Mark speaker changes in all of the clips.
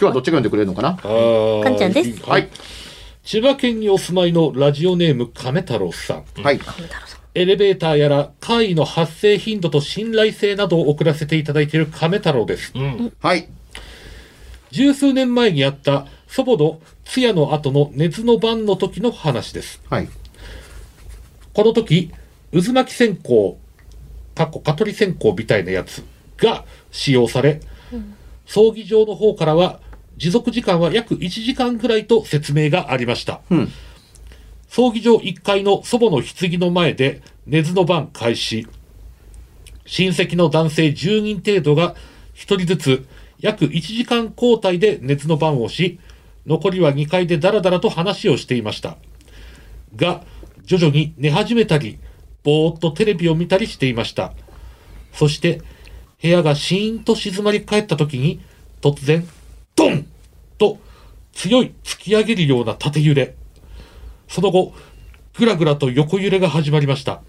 Speaker 1: 今日はどっちが読んでくれるのかな？
Speaker 2: かんちゃんです
Speaker 1: はい。
Speaker 3: 千葉県にお住まいのラジオネーム亀太郎さん。
Speaker 1: はい。
Speaker 3: エレベーターやら怪異の発生頻度と信頼性などを送らせていただいている亀太郎です。
Speaker 1: はい。
Speaker 3: 十数年前にあった祖母の通夜の後の熱の番の時の話です。
Speaker 1: はい。
Speaker 3: この時、渦巻き線香、かっこ蚊取り線香みたいなやつが使用され、葬儀場の方からは持続時間は約1時間ぐらいと説明がありました。
Speaker 1: うん。
Speaker 3: 葬儀場1階の祖母の棺の前で根津の番開始。親戚の男性10人程度が1人ずつ約1時間交代で熱の番をし、残りは2階でダラダラと話をしていました。が、徐々に寝始めたり、ぼーっとテレビを見たりしていました。そして、部屋がシーンと静まり返った時に、突然、ドンと強い突き上げるような縦揺れ。その後、ぐらぐらと横揺れが始まりました。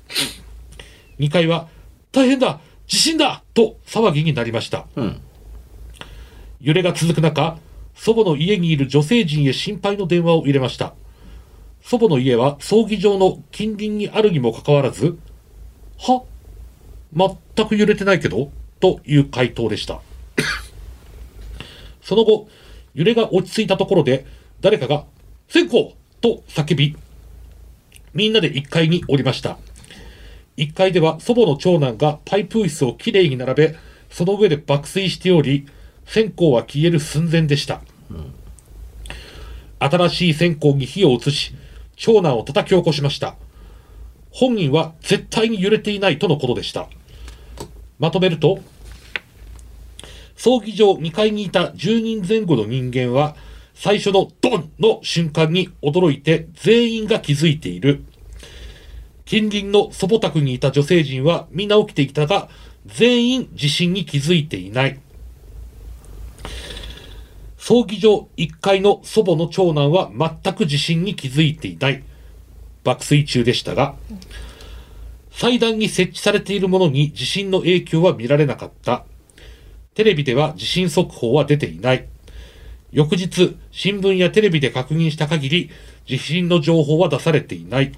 Speaker 3: 2階は、大変だ地震だと騒ぎになりました。
Speaker 1: うん。
Speaker 3: 揺れが続く中、祖母の家にいる女性陣へ心配の電話を入れました。祖母の家は葬儀場の近隣にあるにもかかわらず、は全く揺れてないけどという回答でした。その後、揺れが落ち着いたところで、誰かが、線香と叫び、みんなで1階に降りました。1階では祖母の長男がパイプ椅子をきれいに並べ、その上で爆睡しており、線香は消える寸前でした。新しい線香に火を移し、長男を叩き起こしました。本人は絶対に揺れていないとのことでした。まとめると、葬儀場2階にいた10人前後の人間は、最初のドンの瞬間に驚いて全員が気づいている。近隣の祖母宅にいた女性陣はみんな起きていたが、全員地震に気づいていない。葬儀場1階の祖母の長男は全く地震に気づいていない。爆睡中でしたが、祭壇に設置されているものに地震の影響は見られなかった。テレビでは地震速報は出ていない。翌日、新聞やテレビで確認した限り、地震の情報は出されていない。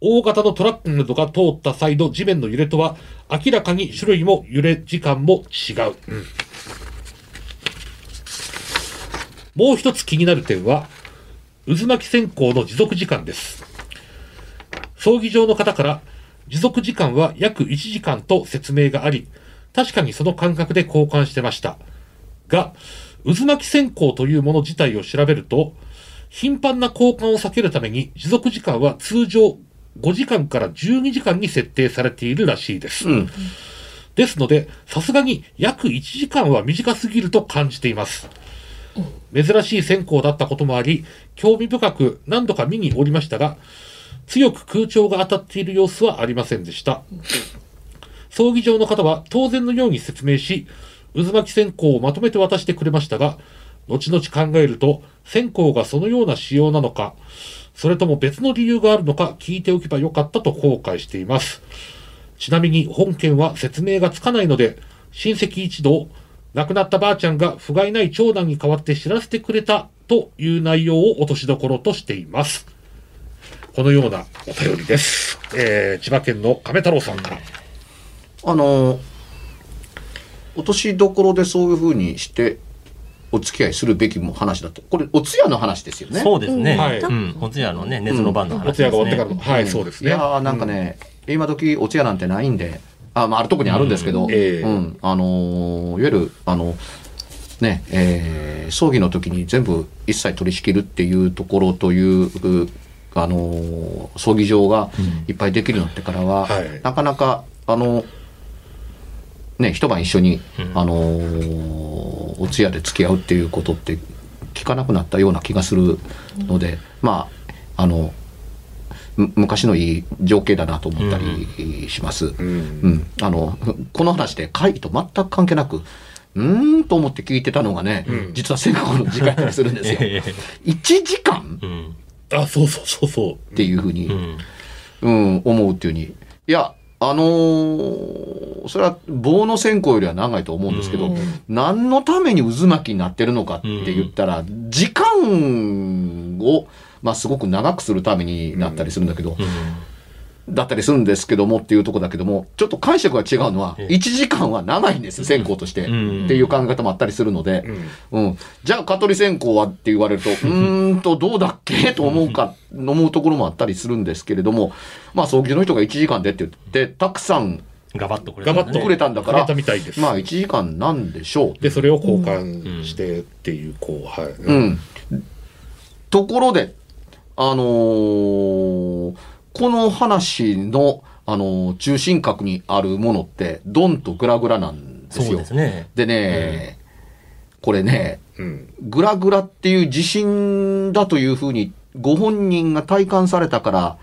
Speaker 3: 大型のトラックなどが通った際の地面の揺れとは、明らかに種類も揺れ時間も違う。うんもう一つ気になる点は、渦巻き線香の持続時間です。葬儀場の方から、持続時間は約1時間と説明があり、確かにその感覚で交換してました。が、渦巻き線香というもの自体を調べると、頻繁な交換を避けるために持続時間は通常5時間から12時間に設定されているらしいです。
Speaker 1: うん。
Speaker 3: ですので、さすがに約1時間は短すぎると感じています。珍しい線香だったこともあり、興味深く何度か見におりましたが、強く空調が当たっている様子はありませんでした。葬儀場の方は当然のように説明し、渦巻き線香をまとめて渡してくれましたが、後々考えると、線香がそのような仕様なのか、それとも別の理由があるのか聞いておけばよかったと後悔しています。ちなみに本件は説明がつかないので、親戚一同、亡くなったばあちゃんが不甲斐ない長男に代わって知らせてくれたという内容を落としどころとしています。このようなお便りです。えー、千葉県の亀太郎さんから。
Speaker 4: あの落としどころでそういうふうにしてお付き合いするべきも話だと。これお通夜の話ですよね。
Speaker 1: そうですね。
Speaker 3: はい
Speaker 1: うん。お通夜のね、熱の番の
Speaker 3: お
Speaker 1: 話ですね。
Speaker 3: 通夜が終わってからの。はい、そうですね。
Speaker 4: いやーなんかね、今時お通夜なんてないんで。あ、まあ、あるとこにあるんですけど、うん。ん
Speaker 3: うええ
Speaker 4: あのーいわゆるあのねえー葬儀の時に全部一切取り仕切るっていうところといううあのー葬儀場がいっぱいできるようになってからは、
Speaker 3: はい。
Speaker 4: なかなかあのね一晩一緒に、
Speaker 1: うん
Speaker 4: あのーお通夜で付き合うっていうことって聞かなくなったような気がするので、まああのむ昔のいい情景だなと思ったりします。
Speaker 3: うん
Speaker 4: うん、あのこの話で会議と全く関係なくうーんと思って聞いてたのがね、
Speaker 3: うん
Speaker 4: 実は選考の時間やったりするんですよ。
Speaker 1: え
Speaker 4: 1時間？
Speaker 1: えうん。
Speaker 3: あ、そうそうそうそう。
Speaker 4: っていうふうに、
Speaker 1: うん。
Speaker 4: うん、思うっていうふうに。いや、あのーそれは棒の線香よりは長いと思うんですけど、
Speaker 1: うん。
Speaker 4: 何のために渦巻きになってるのかって言ったら、時間を、まあ、すごく長くするためになったりするんだけど、だったりするんですけどもっていうとこだけども、ちょっと解釈が違うのは、
Speaker 1: ええ
Speaker 4: 1時間は長いんです、線香として。
Speaker 1: うん
Speaker 4: っていう考え方もあったりするので、
Speaker 3: うん
Speaker 4: うん。じゃあ、蚊取り線香はって言われると、うーんと、どうだっけと思うか、思うところもあったりするんですけれども、まあ、葬儀の人が1時間でって言って、たくさん
Speaker 1: ガバッとこれ。
Speaker 3: ガバッと
Speaker 4: くれたんだから。まあ、1時間なんでしょう。
Speaker 3: で、それを交換してっていう、こう、はい。
Speaker 4: うん。ところで、あのーこの話の、あのー中心核にあるものって、ドンとグラグラなんですよ。
Speaker 1: そうですね。
Speaker 4: でね、これね、
Speaker 3: うん。
Speaker 4: グラグラっていう地震だというふうにご本人が体感されたから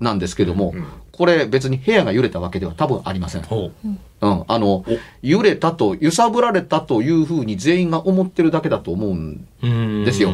Speaker 4: なんですけども、
Speaker 3: うん
Speaker 4: これ別に部屋が揺れたわけでは多分ありません。
Speaker 1: ほ
Speaker 4: うん、あの、揺れたと、揺さぶられたというふうに全員が思ってるだけだと思うん。ですよ。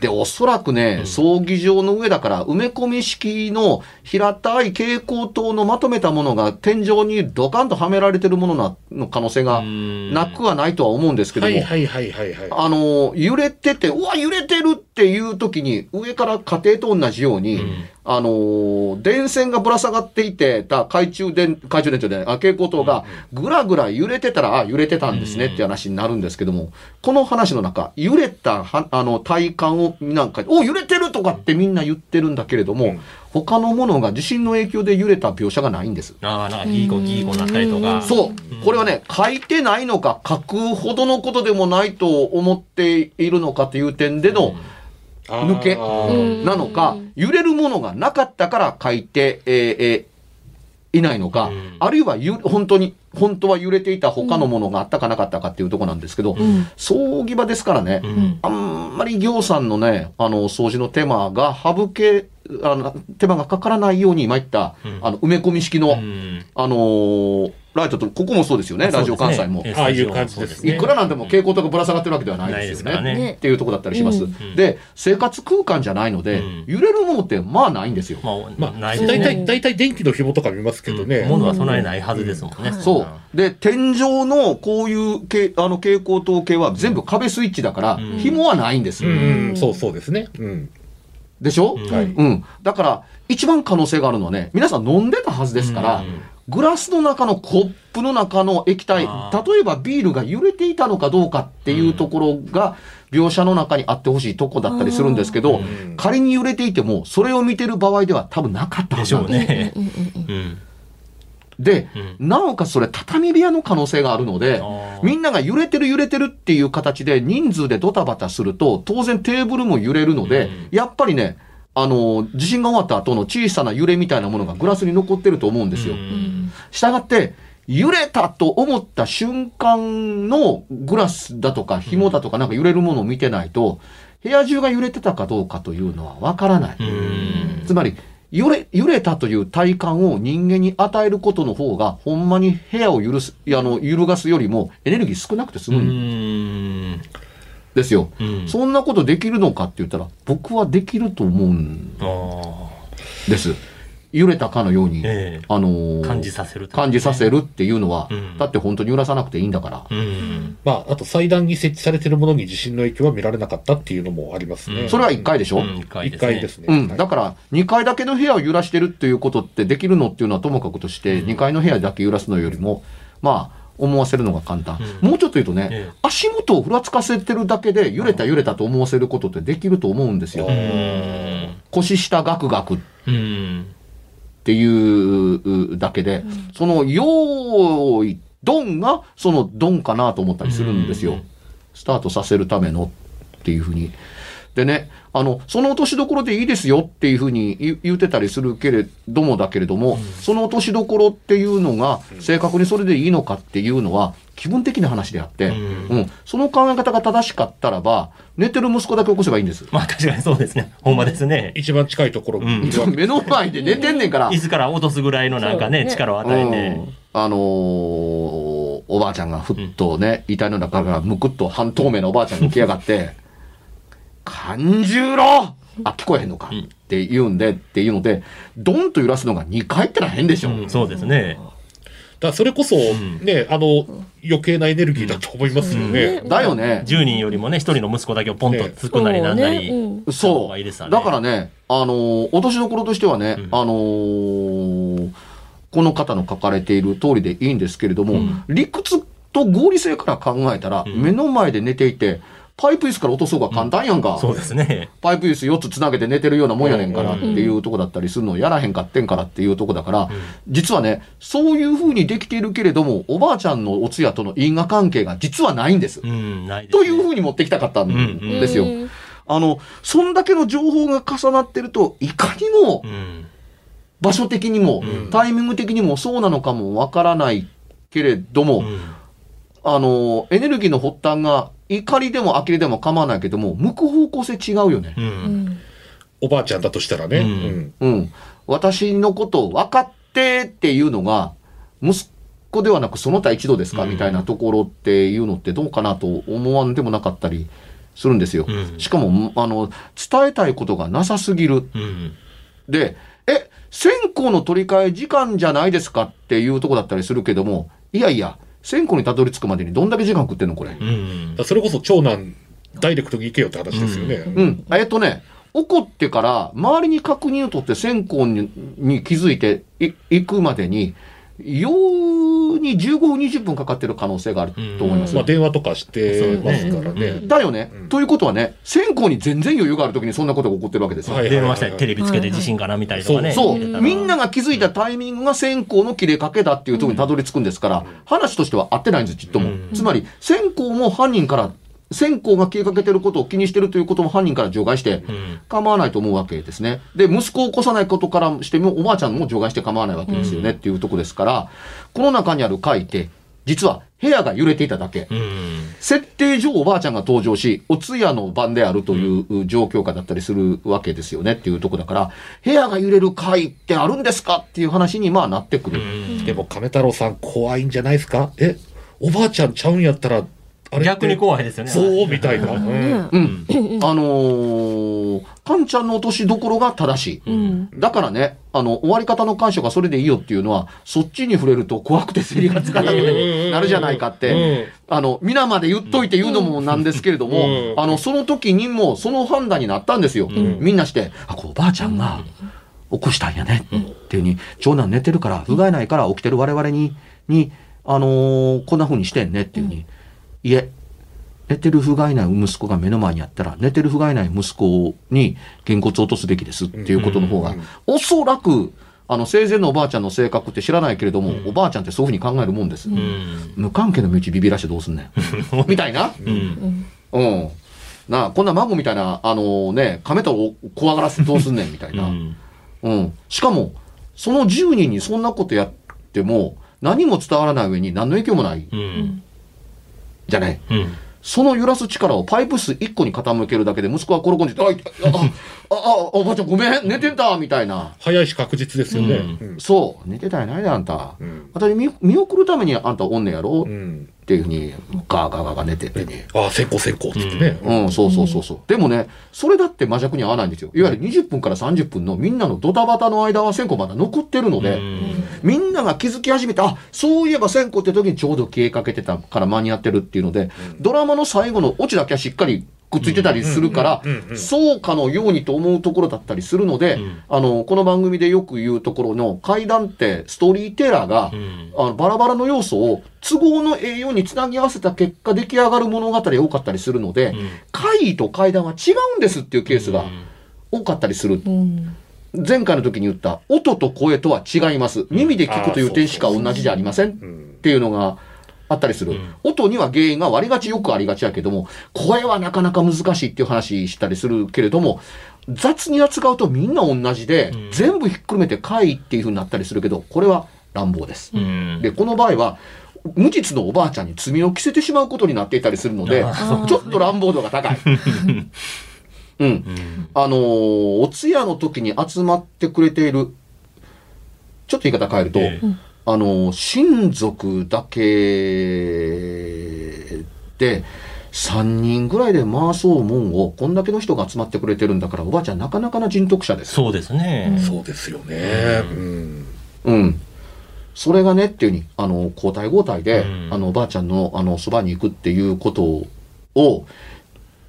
Speaker 4: で、おそらくね、葬儀場の上だから、埋め込み式の平たい蛍光灯のまとめたものが天井にドカンとはめられてるものなの可能性がなくはないとは思うんですけども、
Speaker 3: はいはいはいはいはい。
Speaker 4: あの、揺れてて、うわ、揺れてるっていう時に、上から家庭と同じように、
Speaker 1: うん。
Speaker 4: あの、電線がぶら下がっていてた懐中電、懐中電灯で、あ蛍光灯がぐらぐら揺れてたら、あ、揺れてたんですねっていう話になるんですけども、この話の中、揺れたは、あの、体感をなんか、お、揺れてるとかってみんな言ってるんだけれども、
Speaker 3: うん。
Speaker 4: 他のものが地震の影響で揺れた描写がないんです。
Speaker 1: ああ、なんかギーコギーコになったりとか。
Speaker 4: そう。これはね、書いてないのか、書くほどのことでもないと思っているのかという点での抜けなのか、揺れるものがなかったから書いて、えーえーいないのか、
Speaker 1: うん。
Speaker 4: あるいはゆ本当に、本当は揺れていた他のものがあったかなかったかっていうところなんですけど、
Speaker 2: うん。
Speaker 4: 葬儀場ですからね、
Speaker 1: うん。
Speaker 4: あんまり行さんのね、あの、掃除の手間が省け、あの、手間がかからないように、今言った、
Speaker 1: うん。
Speaker 4: あの、埋め込み式の、
Speaker 1: うん。
Speaker 4: あのーライトと、ここもそうですよね、ラジオ関西も。
Speaker 1: そうですね
Speaker 3: ああいう感じですね
Speaker 4: いくらなんでも蛍光灯がぶら下がってるわけではないでよね。
Speaker 1: ですすからね。
Speaker 2: ね
Speaker 4: っていうところだったりします。
Speaker 1: ん
Speaker 4: で、生活空間じゃないので、
Speaker 1: うん
Speaker 4: 揺れるものってまあないんですよ。
Speaker 1: ま
Speaker 3: ま
Speaker 1: あ、な
Speaker 3: あ、
Speaker 1: いですね。
Speaker 3: 大体、大体電気の紐とか見ますけどね。
Speaker 1: 物は備えないはずですもんね。
Speaker 2: うん
Speaker 4: そう。で、天井のこういうけあの蛍光灯系は全部壁スイッチだから、
Speaker 1: うん
Speaker 4: 紐はないんですよ。
Speaker 3: うん、うん、そうそうですね。うん。
Speaker 4: でしょ、
Speaker 1: うん
Speaker 3: はい。
Speaker 4: うん。だから、一番可能性があるのはね、皆さん飲んでたはずですから、
Speaker 1: うん
Speaker 4: グラスの中のコップの中の液体、例えばビールが揺れていたのかどうかっていうところが、描写の中にあってほしいとこだったりするんですけど、
Speaker 3: うん。
Speaker 4: 仮に揺れていても、それを見てる場合では多分なかったは
Speaker 1: でしょ
Speaker 4: ずなんです。
Speaker 1: うね。
Speaker 4: で、
Speaker 1: うん。
Speaker 4: なおかつそれ畳部屋の可能性があるので、みんなが揺れてる揺れてるっていう形で人数でドタバタすると、当然テーブルも揺れるので、
Speaker 1: うん。
Speaker 4: やっぱりね、あの、地震が終わった後の小さな揺れみたいなものがグラスに残ってると思うんですよ。
Speaker 1: うん
Speaker 4: したがって、揺れたと思った瞬間のグラスだとか紐だとかなんか揺れるものを見てないと、部屋中が揺れてたかどうかというのはわからない。
Speaker 1: うん。
Speaker 4: つまり、揺れ、揺れたという体感を人間に与えることの方が、ほんまに部屋を許す、いやあの、揺るがすよりもエネルギー少なくて済
Speaker 1: う
Speaker 4: む。ですよ。
Speaker 1: うん。
Speaker 4: そんなことできるのかって言ったら、僕はできると思うん
Speaker 1: あ
Speaker 4: です。揺れたかのように、
Speaker 1: ええ。
Speaker 4: あのー
Speaker 1: 感じさせると
Speaker 4: 感じさせるっていうのは、
Speaker 1: うん。
Speaker 4: だって本当に揺らさなくていいんだから。
Speaker 1: うん。
Speaker 3: まあ、あと祭壇に設置されているものに地震の影響は見られなかったっていうのもありますね。
Speaker 1: うん。
Speaker 4: それは1回でしょ、
Speaker 1: うん一回
Speaker 3: 1
Speaker 1: ですね。
Speaker 3: 回ですね。
Speaker 4: だから2階だけの部屋を揺らしてるっていうことってできるのっていうのはともかくとして、2階の部屋だけ揺らすのよりもまあ思わせるのが簡単、
Speaker 1: うん。
Speaker 4: もうちょっと言うとね、
Speaker 1: ええ。
Speaker 4: 足元をふらつかせてるだけで揺れた揺れたと思わせることってできると思うんですよ、
Speaker 3: うん。
Speaker 4: 腰下ガクガクっ
Speaker 1: うん
Speaker 4: ていうだけで、その用意ドンがそのドンかなと思ったりするんですよ、
Speaker 1: うん。
Speaker 4: スタートさせるためのっていうふうに。でね、あの、その落としどころでいいですよっていうふうに言言ってたりするけれどもだけれども、その落としどころっていうのが正確にそれでいいのかっていうのは気分的な話であって、
Speaker 1: うん。
Speaker 4: うん、その考え方が正しかったらば、寝てる息子だけ起こせばいいんです。
Speaker 1: まあ確かにそうですね。ほんまですね。
Speaker 3: 一番近いところ。にいるわけ
Speaker 4: 目の前で寝てんねんから。
Speaker 1: 椅子から落とすぐらいのなん。かね、
Speaker 2: ね
Speaker 1: 力を与えて。
Speaker 4: うん。あのーおばあちゃん。がふっとね、遺体の中からむくっと半透明なおばあちゃん。が起き上がって、勘十郎あ、聞こえへんのか、
Speaker 1: うん。
Speaker 4: って言うんで、っていうので、ドンと揺らすのが2回ってのは変でしょ。
Speaker 1: うんそうですね。
Speaker 3: だからそれこそ、
Speaker 1: ん。
Speaker 3: ね、あの、余計なエネルギーだと思いますよね。
Speaker 4: だよね。
Speaker 1: 10人よりもね、1人の息子だけをポンとつくなりなんなり。
Speaker 2: そうね。
Speaker 4: そう。
Speaker 1: ね
Speaker 4: だからね、あのー落としどころとしてはね、
Speaker 1: うん。
Speaker 4: あのーこの方の書かれている通りでいいんですけれども、
Speaker 1: うん。
Speaker 4: 理屈と合理性から考えたら、
Speaker 1: うん。
Speaker 4: 目の前で寝ていて、パイプ椅子から落とそうが簡単やんか。
Speaker 1: そうですね。
Speaker 4: パイプ椅子4つつなげて寝てるようなもんやねんからって
Speaker 3: うん
Speaker 4: いうとこだったりするのをやらへんかってんからっていうとこだから、実はね、そういう風にできているけれども、おばあちゃんのお通夜との因果関係が実はないんです。
Speaker 1: うん、ないね。
Speaker 4: という風に持ってきたかったん
Speaker 1: うん
Speaker 4: ですよ。
Speaker 2: うん
Speaker 4: あの、そんだけの情報が重なってると、いかにも
Speaker 1: うん。
Speaker 4: 場所的にも、
Speaker 3: うん
Speaker 4: タイミング的にもそうなのかもわからないけれども、
Speaker 1: うん
Speaker 4: あの、エネルギーの発端が怒りでも呆れでも構わないけども、向く方向性違うよね。
Speaker 1: う。
Speaker 2: うんん
Speaker 3: おばあちゃんだとしたらね。
Speaker 1: う
Speaker 3: うん
Speaker 4: うん。私のことを分かってっていうのが、息子ではなくその他一度ですか、
Speaker 1: うん
Speaker 4: みたいなところっていうのってどうかなと思わんでもなかったりするんですよ。
Speaker 1: うん
Speaker 4: しかも、あの、伝えたいことがなさすぎる。
Speaker 1: うん。
Speaker 4: で、え、線香の取り替え時間じゃないですかっていうとこだったりするけども、いやいや、線香にたどり着くまでにどんだけ時間食ってんのこれ。
Speaker 1: うん
Speaker 3: それこそ長男、ダイレクトに行けよって話ですよね。
Speaker 4: うん。えっとね、怒ってから、周りに確認を取って線香にに気づいてい行くまでに、ように15分、20分かかってる可能性があると思います。
Speaker 3: まあ電話とかしてますからね。
Speaker 1: ね
Speaker 4: だよね、
Speaker 3: うん。
Speaker 4: ということはね、線香に全然余裕があるときにそんなことが起こってるわけですよ。
Speaker 3: はい
Speaker 1: 電話したりテレビつけて地震かなみたいとかね。
Speaker 4: そう、みんなが気づいたタイミングが線香の切れかけだっていうところにたどり着くんですから、話としては合ってないんです、ちっとも。
Speaker 1: う。ん。
Speaker 4: つまり、線香も犯人から、線香が消えかけてることを気にしてるということも犯人から除外して、
Speaker 1: うん。
Speaker 4: 構わないと思うわけですね。で、息子を起こさないことからしても、おばあちゃんも除外して構わないわけですよね、っていうところですから、この中にある書いて、実は部屋が揺れていただけ。
Speaker 1: うん。
Speaker 4: 設定上おばあちゃんが登場し、お通夜の晩であるという状況下だったりするわけですよねっていうところだから、部屋が揺れる回ってあるんですかっていう話にまあなってくる。
Speaker 3: でも亀太郎さん怖いんじゃないですか？え、おばあちゃんちゃうんやったら、
Speaker 1: 逆に怖いですよね。
Speaker 3: そうみたいな。うん。
Speaker 2: ね。
Speaker 4: うん。あのー、カンちゃんの落としどころが正しい。
Speaker 2: うん。
Speaker 4: だからね、あの、終わり方の感謝がそれでいいよっていうのは、そっちに触れると怖くて競りがつかなくなるじゃないかって、あの、皆まで言っといて言うのもなんですけれども、
Speaker 3: うん。
Speaker 4: あの、その時にもその判断になったんですよ。
Speaker 3: ん。
Speaker 4: みんなして、あ、こうおばあちゃんが起こしたんやね、っていうふうに、長男寝てるから、不甲斐ないから起きてる我々に、に、あのーこんな風にしてんねっていうふうに、いえ、寝てる不甲斐ない息子が目の前にあったら、寝てる不甲斐ない息子にげんこつを落とすべきですっていうことの方が
Speaker 3: うん、
Speaker 4: おそらく、あの、生前のおばあちゃんの性格って知らないけれども、おばあちゃんってそういうふうに考えるもんです。
Speaker 1: うん。
Speaker 4: 無関係の道ビビらして どうすんねん。みたいな。
Speaker 1: うん。
Speaker 4: うん。なあ、こんな孫みたいな、あのね、亀太郎怖がらせてどうすんねんみたいうな。
Speaker 1: ん。
Speaker 4: うん。しかも、その10人にそんなことやっても、何も伝わらない上に何の影響もない
Speaker 1: うん。
Speaker 4: じゃない。
Speaker 1: うん。
Speaker 4: その揺らす力をパイプ室1個に傾けるだけで息子は転んでて、あ、あ、あ、あ、おばあちゃんごめん、寝てたみたいな。
Speaker 3: 早いし確実ですよね。
Speaker 1: う
Speaker 3: うん
Speaker 4: そう、寝てたやないであんた。
Speaker 3: うん
Speaker 4: 私見見送るためにあんたおんねやろ、
Speaker 3: うん
Speaker 4: っていうふうにガーガーガーガー寝ててね。
Speaker 3: ああ、先行先行って言ってね。
Speaker 4: うん、そうそうそうそう。でもね、それだって魔弱に合わないんですよ。いわゆる20分から30分のみんなのドタバタの間は線香まだ残ってるので、みんなが気づき始めて、あ、そういえば線香って時にちょうど消えかけてたから間に合ってるっていうので、ドラマの最後のオチだけはしっかりくっついてたりするからそうかのようにと思うところだったりするので、
Speaker 1: ん。
Speaker 4: あの、この番組でよく言うところの怪談ってストーリーテラーが、
Speaker 1: うん。
Speaker 4: あのバラバラの要素を都合の栄養につなぎ合わせた結果出来上がる物語が多かったりするので、
Speaker 1: ん。
Speaker 4: 怪異と怪談は違うんですっていうケースが多かったりする。
Speaker 2: うん。
Speaker 4: 前回の時に言った音と声とは違います。耳で聞くという点しか同じじゃありません。っていうのがあったりする。音には原因が割りがちよくありがちやけども、声はなかなか難しいっていう話したりするけれども、雑に扱うとみんな同じで、
Speaker 1: ん
Speaker 4: 全部ひっくるめて怪異っていう風になったりするけど、これは乱暴です。
Speaker 1: うん
Speaker 4: で、この場合は、無実のおばあちゃんに罪を着せてしまうことになっていたりするのでちょっと乱暴度が高い。うん。
Speaker 1: うん
Speaker 4: あのーお通夜の時に集まってくれている、ちょっと言い方変えると、
Speaker 1: ええ
Speaker 4: あのー親族だけで、3人ぐらいで回そうもんを、こんだけの人が集まってくれてるんだから、おばあちゃんなかなかな人徳者です。
Speaker 1: そうですね。
Speaker 3: そうですよね。うん。
Speaker 4: うん。それがねっていうふうに、あの、交代交代で、
Speaker 1: うん
Speaker 4: あの、おばあちゃんの、あの、そばに行くっていうことを、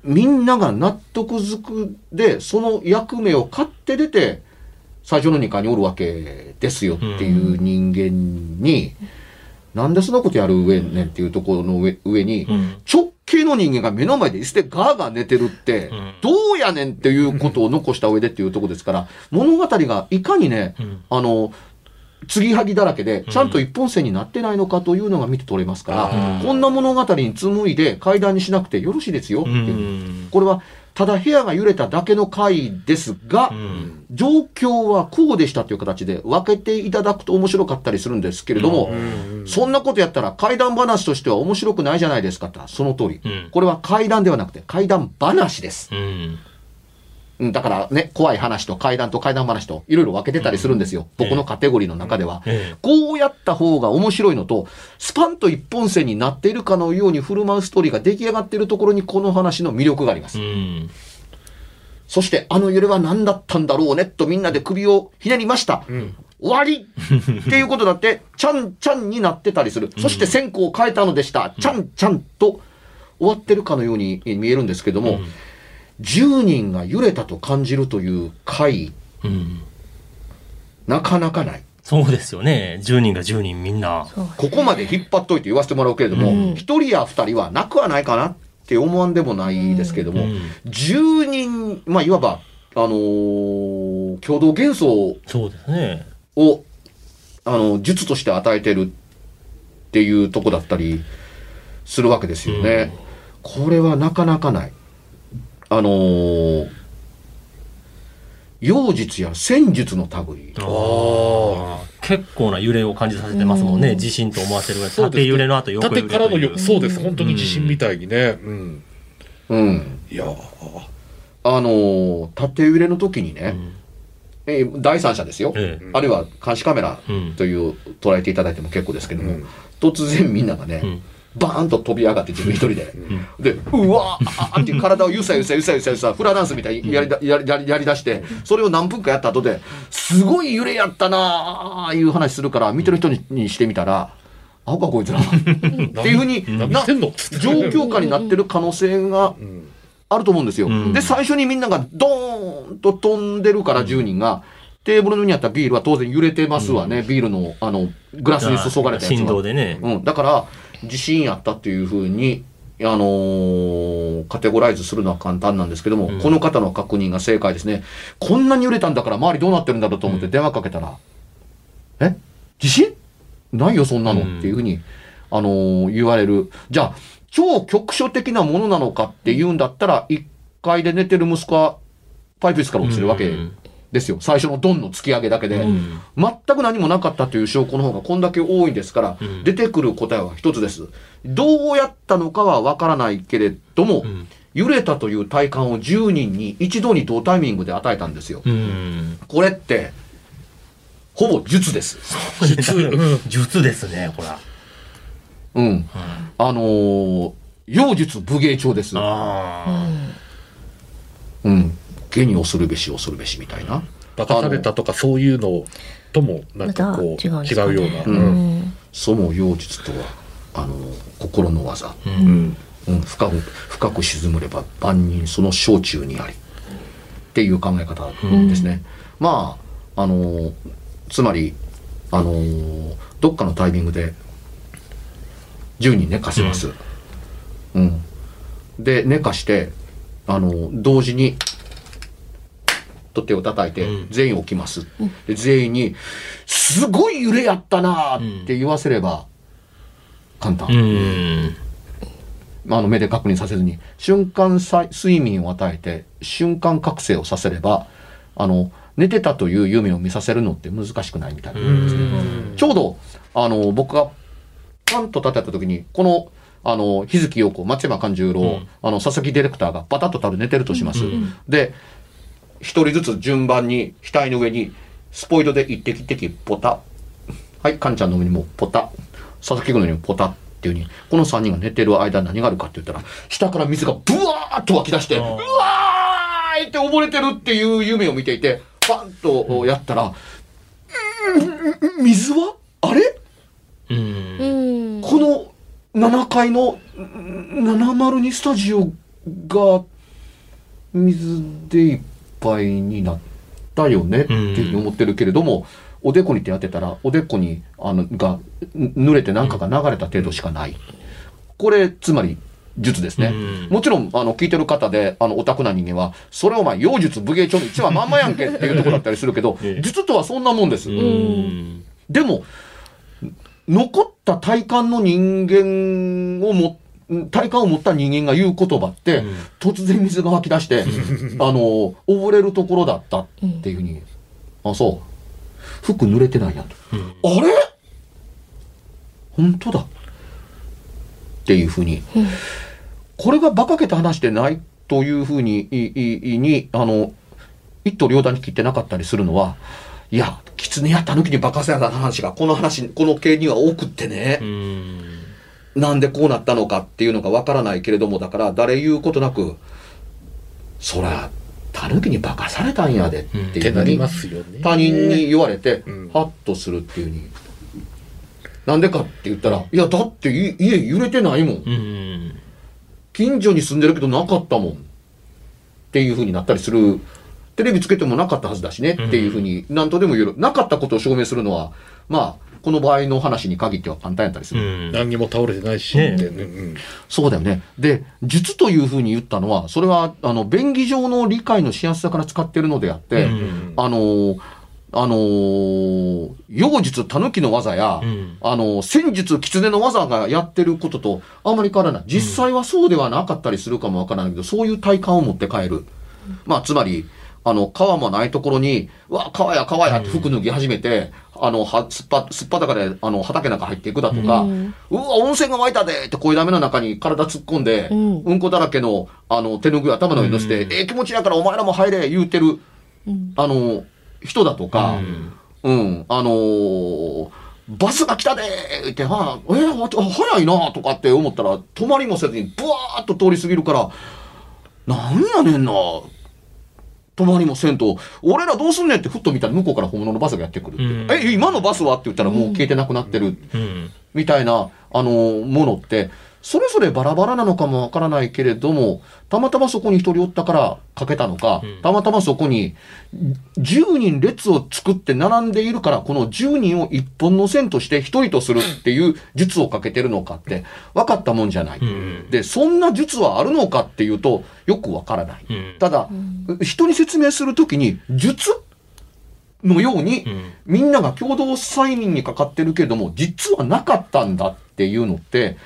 Speaker 4: みんなが納得づくで、その役目を買って出て、最初の2階におるわけですよっていう人間に、なんでそんなことやる上ねんっていうところの上上に、
Speaker 1: うん。
Speaker 4: 直系の人間が目の前で椅子でガーガー寝てるって
Speaker 1: うん、
Speaker 4: どうやねんっていうことを残した上でっていうところですから、物語がいかにね、
Speaker 1: うん。
Speaker 4: あの、継ぎはぎだらけで、ちゃんと一本線になってないのかというのが見て取れますから、
Speaker 3: うん。
Speaker 4: こんな物語に紡いで階段にしなくてよろしいですよって
Speaker 1: う。
Speaker 4: いう。
Speaker 1: ん。
Speaker 4: これは、ただ部屋が揺れただけの回ですが、
Speaker 1: うん
Speaker 4: 状況はこうでしたという形で分けていただくと面白かったりするんですけれども、そんなことやったら怪談話としては面白くないじゃないですかってその通り。
Speaker 1: うん
Speaker 4: これは怪談ではなくて怪談話です。
Speaker 1: うん
Speaker 4: うんだからね、怖い話と怪談と怪談話といろいろ分けてたりするんですよ。
Speaker 1: うん
Speaker 4: 僕のカテゴリーの中では。
Speaker 1: ええ
Speaker 4: こうやった方が面白いのと、スパンと一本線になっているかのように振る舞うストーリーが出来上がっているところにこの話の魅力があります。
Speaker 1: うん
Speaker 4: そして、あの揺れは何だったんだろうねとみんなで首をひねりました。終わりっていうことだって、ちゃんちゃんになってたりする。そして線香を変えたのでした。ちゃんちゃんと終わってるかのように見えるんですけども、
Speaker 1: うん
Speaker 4: 10人が揺れたと感じるという回、
Speaker 1: うん
Speaker 4: なかなかない。
Speaker 1: そうですよね。10人が10人みんな。
Speaker 4: ここまで引っ張っといて言わせてもらうけれども、
Speaker 2: うん
Speaker 4: 1人や2人はなくはないかなって思わんでもないですけれども、
Speaker 1: うん
Speaker 4: 10人、まあ、いわば、あのー共同幻想
Speaker 1: そうですね。
Speaker 4: を、あの、術として与えてるっていうとこだったりするわけですよね。これはなかなかない。あのー妖術や戦術の類。
Speaker 1: ああ結構な揺れを感じさせてますもんね。
Speaker 2: うん
Speaker 1: 地震と思わせるぐらい。縦揺れの後横揺れ
Speaker 3: 縦からのそうです。本当に地震みたいにね。うん。
Speaker 4: うん。
Speaker 3: いやー
Speaker 4: あのー縦揺れの時にね、えー第三者ですよ。
Speaker 1: ええ
Speaker 4: あるいは監視カメラ
Speaker 1: うん
Speaker 4: という捉えていただいても結構ですけども、
Speaker 3: うん
Speaker 4: 突然みんながね、
Speaker 1: うん
Speaker 4: バーンと飛び上がって自分一人で、で、うわーあーって体をゆさゆさゆさゆさゆさ、フラダンスみたいにやりだやりやりやりだして、それを何分かやった後で、すごい揺れやったなあいう話するから、見てる人ににしてみたら、アホかこいつら。っていうふうに、な状況下になってる可能性が
Speaker 3: うん
Speaker 4: あると思うんですよ。
Speaker 1: うん
Speaker 4: で、最初にみんながドーンと飛んでるから10人が、テーブルの上にあったビールは当然揺れてますわね。ビールの、あの、グラスに注がれたやつは。
Speaker 1: 振動でね。
Speaker 4: うん。だから、地震やったっていうふうに、あのーカテゴライズするのは簡単なんですけども、
Speaker 1: うん。
Speaker 4: この方の確認が正解ですね。こんなに揺れたんだから周りどうなってるんだろうと思って電話かけたら、え？地震ないよ、そんなの、
Speaker 1: うん。
Speaker 4: っていうふうに、あのー言われる。じゃあ、超局所的なものなのかって言うんだったら、1階で寝てる息子は、パイプ椅子から落ちてるわけ。
Speaker 1: うん
Speaker 4: ですよ。最初のドンの突き上げだけで。
Speaker 1: うん
Speaker 4: 全く何もなかったという証拠の方がこんだけ多いんですから、
Speaker 1: うん
Speaker 4: 出てくる答えは一つです。どうやったのかはわからないけれども、
Speaker 1: ん
Speaker 4: 揺れたという体感を10人に一度に同タイミングで与えたんですよ。
Speaker 1: うん。
Speaker 4: これって、ほぼ術です。
Speaker 3: 術うん
Speaker 1: 術ですね、ほら。
Speaker 4: うん。あのー、妖術武芸帳です。
Speaker 1: あ
Speaker 4: うん。下に恐るべし恐るべしみたいな。
Speaker 3: 化かされたとかそういうのともなんかこう
Speaker 2: 違う
Speaker 3: ような、
Speaker 4: う
Speaker 2: うんん。
Speaker 4: その妖術とは、あのー心の技。
Speaker 1: あ。う。
Speaker 3: うんん
Speaker 4: うん、深く深く沈むれば万人その小中にありっていう考え方ですね。まああのーつまりあのーどっかのタイミングで10人寝かせます。うんで寝かしてあのー同時にと手を叩いて
Speaker 1: うん
Speaker 4: 全員起きます。で全員に「すごい揺れやったな」って言わせれば簡単。
Speaker 1: うん。
Speaker 4: あの目で確認させずに瞬間さ睡眠を与えて瞬間覚醒をさせればあの寝てたという夢を見させるのって難しくないみたいなんですね。ちょうどあの僕がパンと立てた時にこのあの日月陽子松山勘十郎、
Speaker 1: ん
Speaker 4: あの佐々木ディレクターがバタッとたる寝てるとします。で一人ずつ順番に額の上にスポイトで一滴一滴ポタはい、カンちゃんの上にもポタ佐々木君の上にもポタっていうふうにこの3人が寝てる間何があるかって言ったら下から水がブワーッと湧き出してうわーいって溺れてるっていう夢を見ていてパンとやったら、うん水はあれ
Speaker 1: うん。
Speaker 4: この7階の702スタジオが水でいっぱいになったよねっていうふうに思ってるけれども、おでこに手当てたらおでこにあのがん濡れて何かが流れた程度しかない。これつまり術ですね。
Speaker 1: うん
Speaker 4: もちろんあの聞いてる方であのオタクな人間はそれお前妖術武芸帳の一番まんまやんけっていうところだったりするけど
Speaker 1: ええ
Speaker 4: 術とはそんなもんです。
Speaker 1: うん。
Speaker 4: でも、残った体感の人間をも、体感を持った人間が言う言葉って、
Speaker 1: うん
Speaker 4: 突然水が湧き出して、あの、溺れるところだったっていうふうに、あ、そう。服濡れてないやんと。
Speaker 1: うん
Speaker 4: あれ？本当だ。っていうふうに。これが馬鹿げた話でないというふうに、いいいに、あの、一刀両断に切ってなかったりするのは、いや、狐や狸に馬鹿せやた話が、この話、この系には多くってね
Speaker 1: う、ん。
Speaker 4: なんでこうなったのかっていうのがわからないけれども、だから誰言うことなく、そら、狸に化かされたんやでっていうふうに。他人に言われて
Speaker 3: うん、
Speaker 4: ハッとするっていうふうに。なんでかって言ったら、いや、だってい家揺れてないもん。近所に住んでるけどなかったもん。っていうふうになったりする。テレビつけてもなかったはずだしねっていうふうに何とでも言える。なかったことを証明するのは、まあ、この場合の話に限っては簡単やったりす
Speaker 1: う
Speaker 4: る。
Speaker 1: ん。
Speaker 3: 何にも倒れてないし、
Speaker 1: ね
Speaker 3: ってうんうん
Speaker 4: そうだよね。で、術というふうに言ったのは、それは、あの、便宜上の理解のしやすさから使ってるのであって、
Speaker 1: うん
Speaker 4: あのーあのー妖術、狸の技や、
Speaker 1: うん
Speaker 4: あのー戦術、狐の技がやってることとあまり変わらない。実際はそうではなかったりするかもわからないけど、そういう体感を持って帰る。まあ、つまり、あの、川もないところに、うわ、川や川やって服脱ぎ始めて、あの、は、すっぱ、すっぱだかで、あの、畑なんか入っていくだとか、う
Speaker 2: うん
Speaker 4: わ、温泉が湧いたでって声だめの中に体突っ込んで、
Speaker 2: う
Speaker 4: うんん、こだらけの、あの、手ぬぐい頭の上に乗せて、
Speaker 1: うん。
Speaker 4: ええ気持ちやからお前らも入れ、言うてる、
Speaker 2: うん。
Speaker 4: あの、人だとか、うん、あのーバスが来たでーって、はあ、えーあ早いなとかって思ったら、止まりもせずに、ブワーッと通り過ぎるから、なんやねんな止まりもせんと、俺らどうすんねんってふっと見たら向こうから本物のバスがやってくるって。
Speaker 1: うん
Speaker 4: え、今のバスは？って言ったらもう消えてなくなってる。
Speaker 1: うん。
Speaker 4: みたいな、あのものって、それぞれバラバラなのかもわからないけれども、たまたまそこに一人おったからかけたのか、
Speaker 1: うん
Speaker 4: たまたまそこに10人列を作って並んでいるから、この10人を一本の線として一人とするっていう術をかけてるのかって分かったもんじゃない。
Speaker 1: うん。
Speaker 4: で、そんな術はあるのかっていうと、よくわからない。
Speaker 1: うん。
Speaker 4: ただ、人に説明するときに、術のように、
Speaker 1: うん。
Speaker 4: みんなが共同催眠にかかってるけれども、実はなかったんだっていうのって、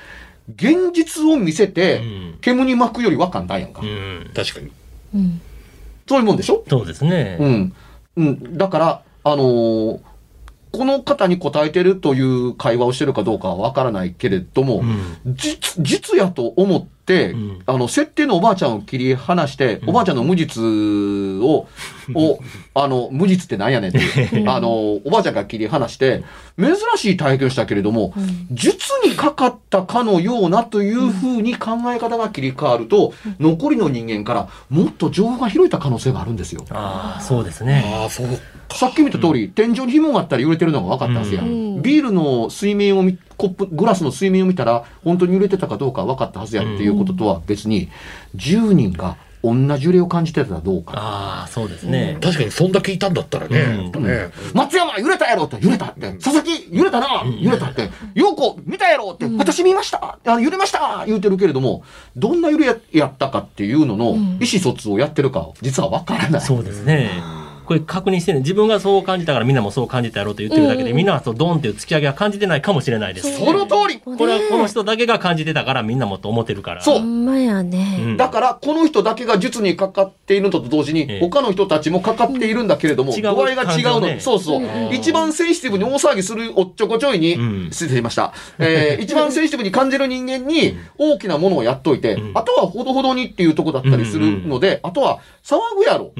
Speaker 4: 現実を見せて
Speaker 1: うん、
Speaker 4: 煙に巻くよりは簡単やんか。
Speaker 1: うん。
Speaker 3: 確かに。
Speaker 2: うん
Speaker 4: そういうもんでしょ？
Speaker 1: そうですね。
Speaker 4: うん。うん。だから、あのーこの方に答えてるという会話をしてるかどうかはわからないけれども、
Speaker 1: うん。
Speaker 4: 実、実やと思って、
Speaker 1: うん
Speaker 4: あの、設定のおばあちゃんを切り離して、おばあちゃんの無実を、を、あの、無実ってなんやねんっていう、あの、おばあちゃんが切り離して、珍しい体験をしたけれども、術にかかったかのようなというふうに考え方が切り替わると、残りの人間からもっと情報が広いた可能性があるんですよ。
Speaker 1: ああ、そうですね。
Speaker 3: ああ、そう。
Speaker 4: さっき見た通り、天井に紐があったら揺れてるのが分かったはずやん。
Speaker 2: うん
Speaker 4: ビールの水面を見、コップ、グラスの水面を見たら、本当に揺れてたかどうか分かったはずやっていうこととは別に、10人が同じ揺れを感じてたらどうか。
Speaker 1: ああ、そうですね。
Speaker 3: 確かにそんだけいたんだったらね。
Speaker 4: 松山揺れたやろって、揺れたって、佐々木揺れたな揺れたって、陽子見たやろって、私見ました。あ揺れました言うてるけれども、どんな揺れややったかっていうのの意思疎通をやってるか、実は分からない。
Speaker 1: そうですね。これ確認してね、自分がそう感じたからみんなもそう感じたやろうと言ってるだけで、
Speaker 2: うん
Speaker 1: みんなはそうドンっていう突き上げは感じてないかもしれないです。
Speaker 4: その通り。
Speaker 1: これはこの人だけが感じてたからみんなもっと思ってるから。
Speaker 4: そう。
Speaker 2: ほんまやね。
Speaker 1: うん。
Speaker 4: だから、この人だけが術にかかっているのと同時に、
Speaker 1: ええ
Speaker 4: 他の人たちもかかっているんだけれども、
Speaker 1: うん
Speaker 4: 度合いが違うの。そうそう、
Speaker 3: うん
Speaker 4: 一番センシティブに大騒ぎするおっちょこちょいに、
Speaker 1: うん。
Speaker 4: 失礼しました。えー一番センシティブに感じる人間に大きなものをやっといて、
Speaker 1: うん。
Speaker 4: あとはほどほどにっていうとこだったりするので、あとは騒ぐやろ。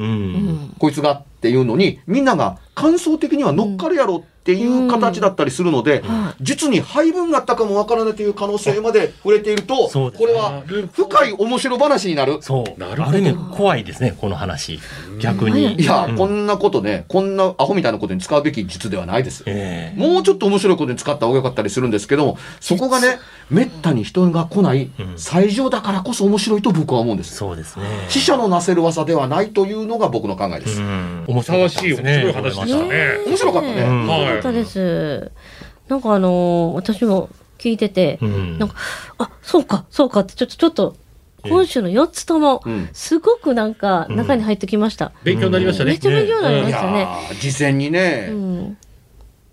Speaker 4: こいつがっていうのに、みんなが感想的には乗っかるやろっていう形だったりするので、
Speaker 2: は
Speaker 4: 術に配分があったかもわからないという可能性まで触れていると、これは深い面白話になる。
Speaker 1: そう。
Speaker 3: なるほど
Speaker 1: ある意味怖いですね、この話。逆に。
Speaker 4: いや、
Speaker 1: うん
Speaker 4: こんなことね、こんなアホみたいなことに使うべき術ではないです。
Speaker 1: ええ
Speaker 4: もうちょっと面白いことに使った方が良かったりするんですけども、そこがね、めったに人が来ない
Speaker 1: うん
Speaker 4: 最上だからこそ面白いと僕は思うんです。
Speaker 1: そうですね。
Speaker 4: 死者のなせる技ではないというのが僕の考えです。
Speaker 1: うん。面
Speaker 3: ふさわしい、面白い話でしたね。
Speaker 4: 面白かったね
Speaker 1: うん
Speaker 2: 面白かったです。なんかあのー私も聞いてて、
Speaker 1: たうん。
Speaker 2: なんか、あ、そうか、そうかって、ちょっと、ちょっと、今週の4つとも
Speaker 4: うん、
Speaker 2: すごくなんか、中に入ってきました。
Speaker 3: 勉強になりましたね
Speaker 2: めっ。ちゃ勉強になりま
Speaker 4: い
Speaker 2: したね。
Speaker 4: 事前にね、
Speaker 2: うん。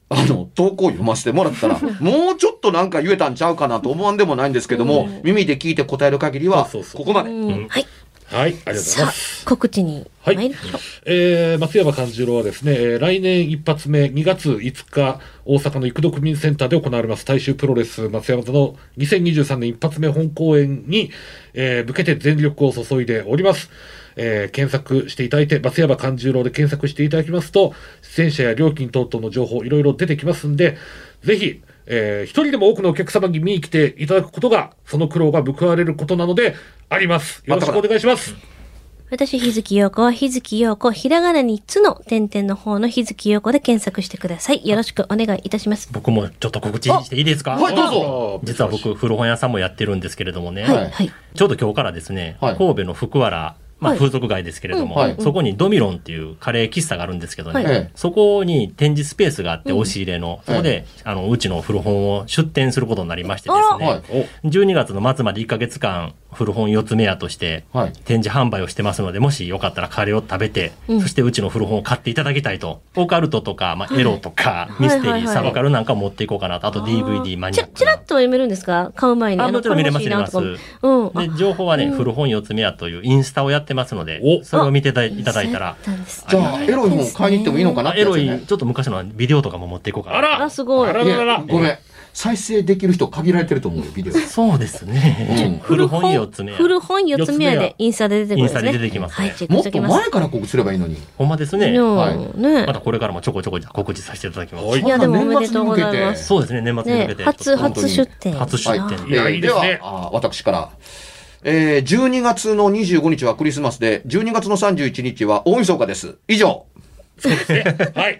Speaker 4: あの、投稿読ませてもらったら、もうちょっとなんか言えたんちゃうかなと思わんでもないんですけども、耳で聞いて答える限りは、ここまで。
Speaker 2: うんはい。
Speaker 3: はい、ありがとうござい
Speaker 2: さあ
Speaker 3: ます。、
Speaker 2: 告知に
Speaker 3: はい
Speaker 2: 参りましょう。
Speaker 3: えー、松山勘十郎はですね、えー来年一発目、2月5日、大阪の育土区民センターで行われます大衆プロレス松山座の2023年一発目本公演に、えー向けて全力を注いでおります。えー検索していただいて、松山勘十郎で検索していただきますと、出演者や料金等々の情報いろいろ出てきますんで、ぜひ、えー一人でも多くのお客様に見に来ていただくことが、その苦労が報われることなので、あります。よろしくお願いします。
Speaker 2: 私、日月陽子は日月陽子、ひらがな3つの点々の方の日月陽子で検索してください。よろしくお願いいたします。
Speaker 1: 僕もちょっと告知していいですか？
Speaker 4: はい、どうぞ。
Speaker 1: 実は僕、古本屋さんもやってるんですけれどもね。
Speaker 2: はい、
Speaker 4: はい
Speaker 2: はい。
Speaker 1: ちょうど今日からですね、
Speaker 4: はい
Speaker 1: 神戸の福原、まあ、
Speaker 2: はい。
Speaker 1: 風俗街ですけれども、
Speaker 4: うんはい
Speaker 1: そこにドミロンっていうカレー喫茶があるんですけどね、
Speaker 2: はい。
Speaker 4: ええ
Speaker 1: そこに展示スペースがあって、
Speaker 2: うん
Speaker 1: 押し入れの、そこで、あの、うちの古本を出展することになりましてで
Speaker 2: あ
Speaker 1: す
Speaker 4: はい。
Speaker 1: ね、。12月の末まで1ヶ月間、古本四つ目屋として
Speaker 4: はい。
Speaker 1: 展示販売をしてますので、もしよかったらカレーを食べて、
Speaker 2: うん。
Speaker 1: そしてうちの古本を買っていただきたいと、オカルトとか、まあ、エロとか、
Speaker 2: い
Speaker 1: ミステリー、
Speaker 2: はいはいはい。
Speaker 1: サブカルなんか持っていこうかなと、あと DVD マニ
Speaker 2: ちら、ちらっ。とは読めるんですか？買う前に。
Speaker 1: あもちろん見れます見れ
Speaker 2: うん。あ。
Speaker 1: で、情報はね、
Speaker 2: うん。
Speaker 1: 古本四つ目屋というインスタをやってますので
Speaker 3: お、
Speaker 1: それを見ていただいたら、
Speaker 2: そうやったんです
Speaker 4: じゃあ、エロい本買いに行ってもいいのかな
Speaker 1: あエロい、ちょっと昔のビデオとかも持っていこうかな。
Speaker 3: あら。
Speaker 2: あ、すごい。
Speaker 3: あ。ら
Speaker 4: い
Speaker 3: ら
Speaker 4: ごめん。再生できる人限られてると思うよ、ビデオ。
Speaker 1: そうですね。
Speaker 4: うん
Speaker 1: 古本四つ目屋。
Speaker 2: 古本四つ目でインスタで出てくるんですね。
Speaker 1: インスタで出てきますね
Speaker 2: はい、
Speaker 4: もっと。前から告知すればいいのに。
Speaker 1: ほんまですね。
Speaker 4: はい
Speaker 2: ね
Speaker 1: またこれからもちょこちょこ告知させていただきます。
Speaker 3: はい
Speaker 2: いや、でもおめでとうございます。
Speaker 1: そうですね、年末に向けて。
Speaker 2: ね初、初出店。
Speaker 1: 初出
Speaker 4: はい
Speaker 1: 店
Speaker 3: いやいいですね
Speaker 4: では、あ私から。えー、12月の25日はクリスマスで、12月の31日は大晦日です。以上。
Speaker 3: そうですね。はい。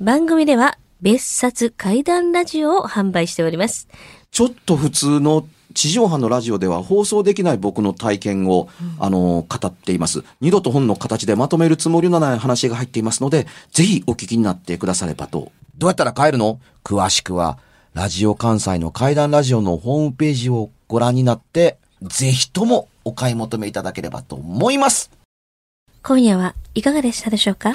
Speaker 2: 番組では別冊怪談ラジオを販売しております。
Speaker 5: ちょっと普通の地上波のラジオでは放送できない僕の体験を、あの、語っています。二度と本の形でまとめるつもりのない話が入っていますので、ぜひお聞きになってくださればと。どうやったら帰るの？詳しくは、ラジオ関西の怪談ラジオのホームページをご覧になって、ぜひともお買い求めいただければと思います。
Speaker 2: 今夜はいかがでしたでしょうか？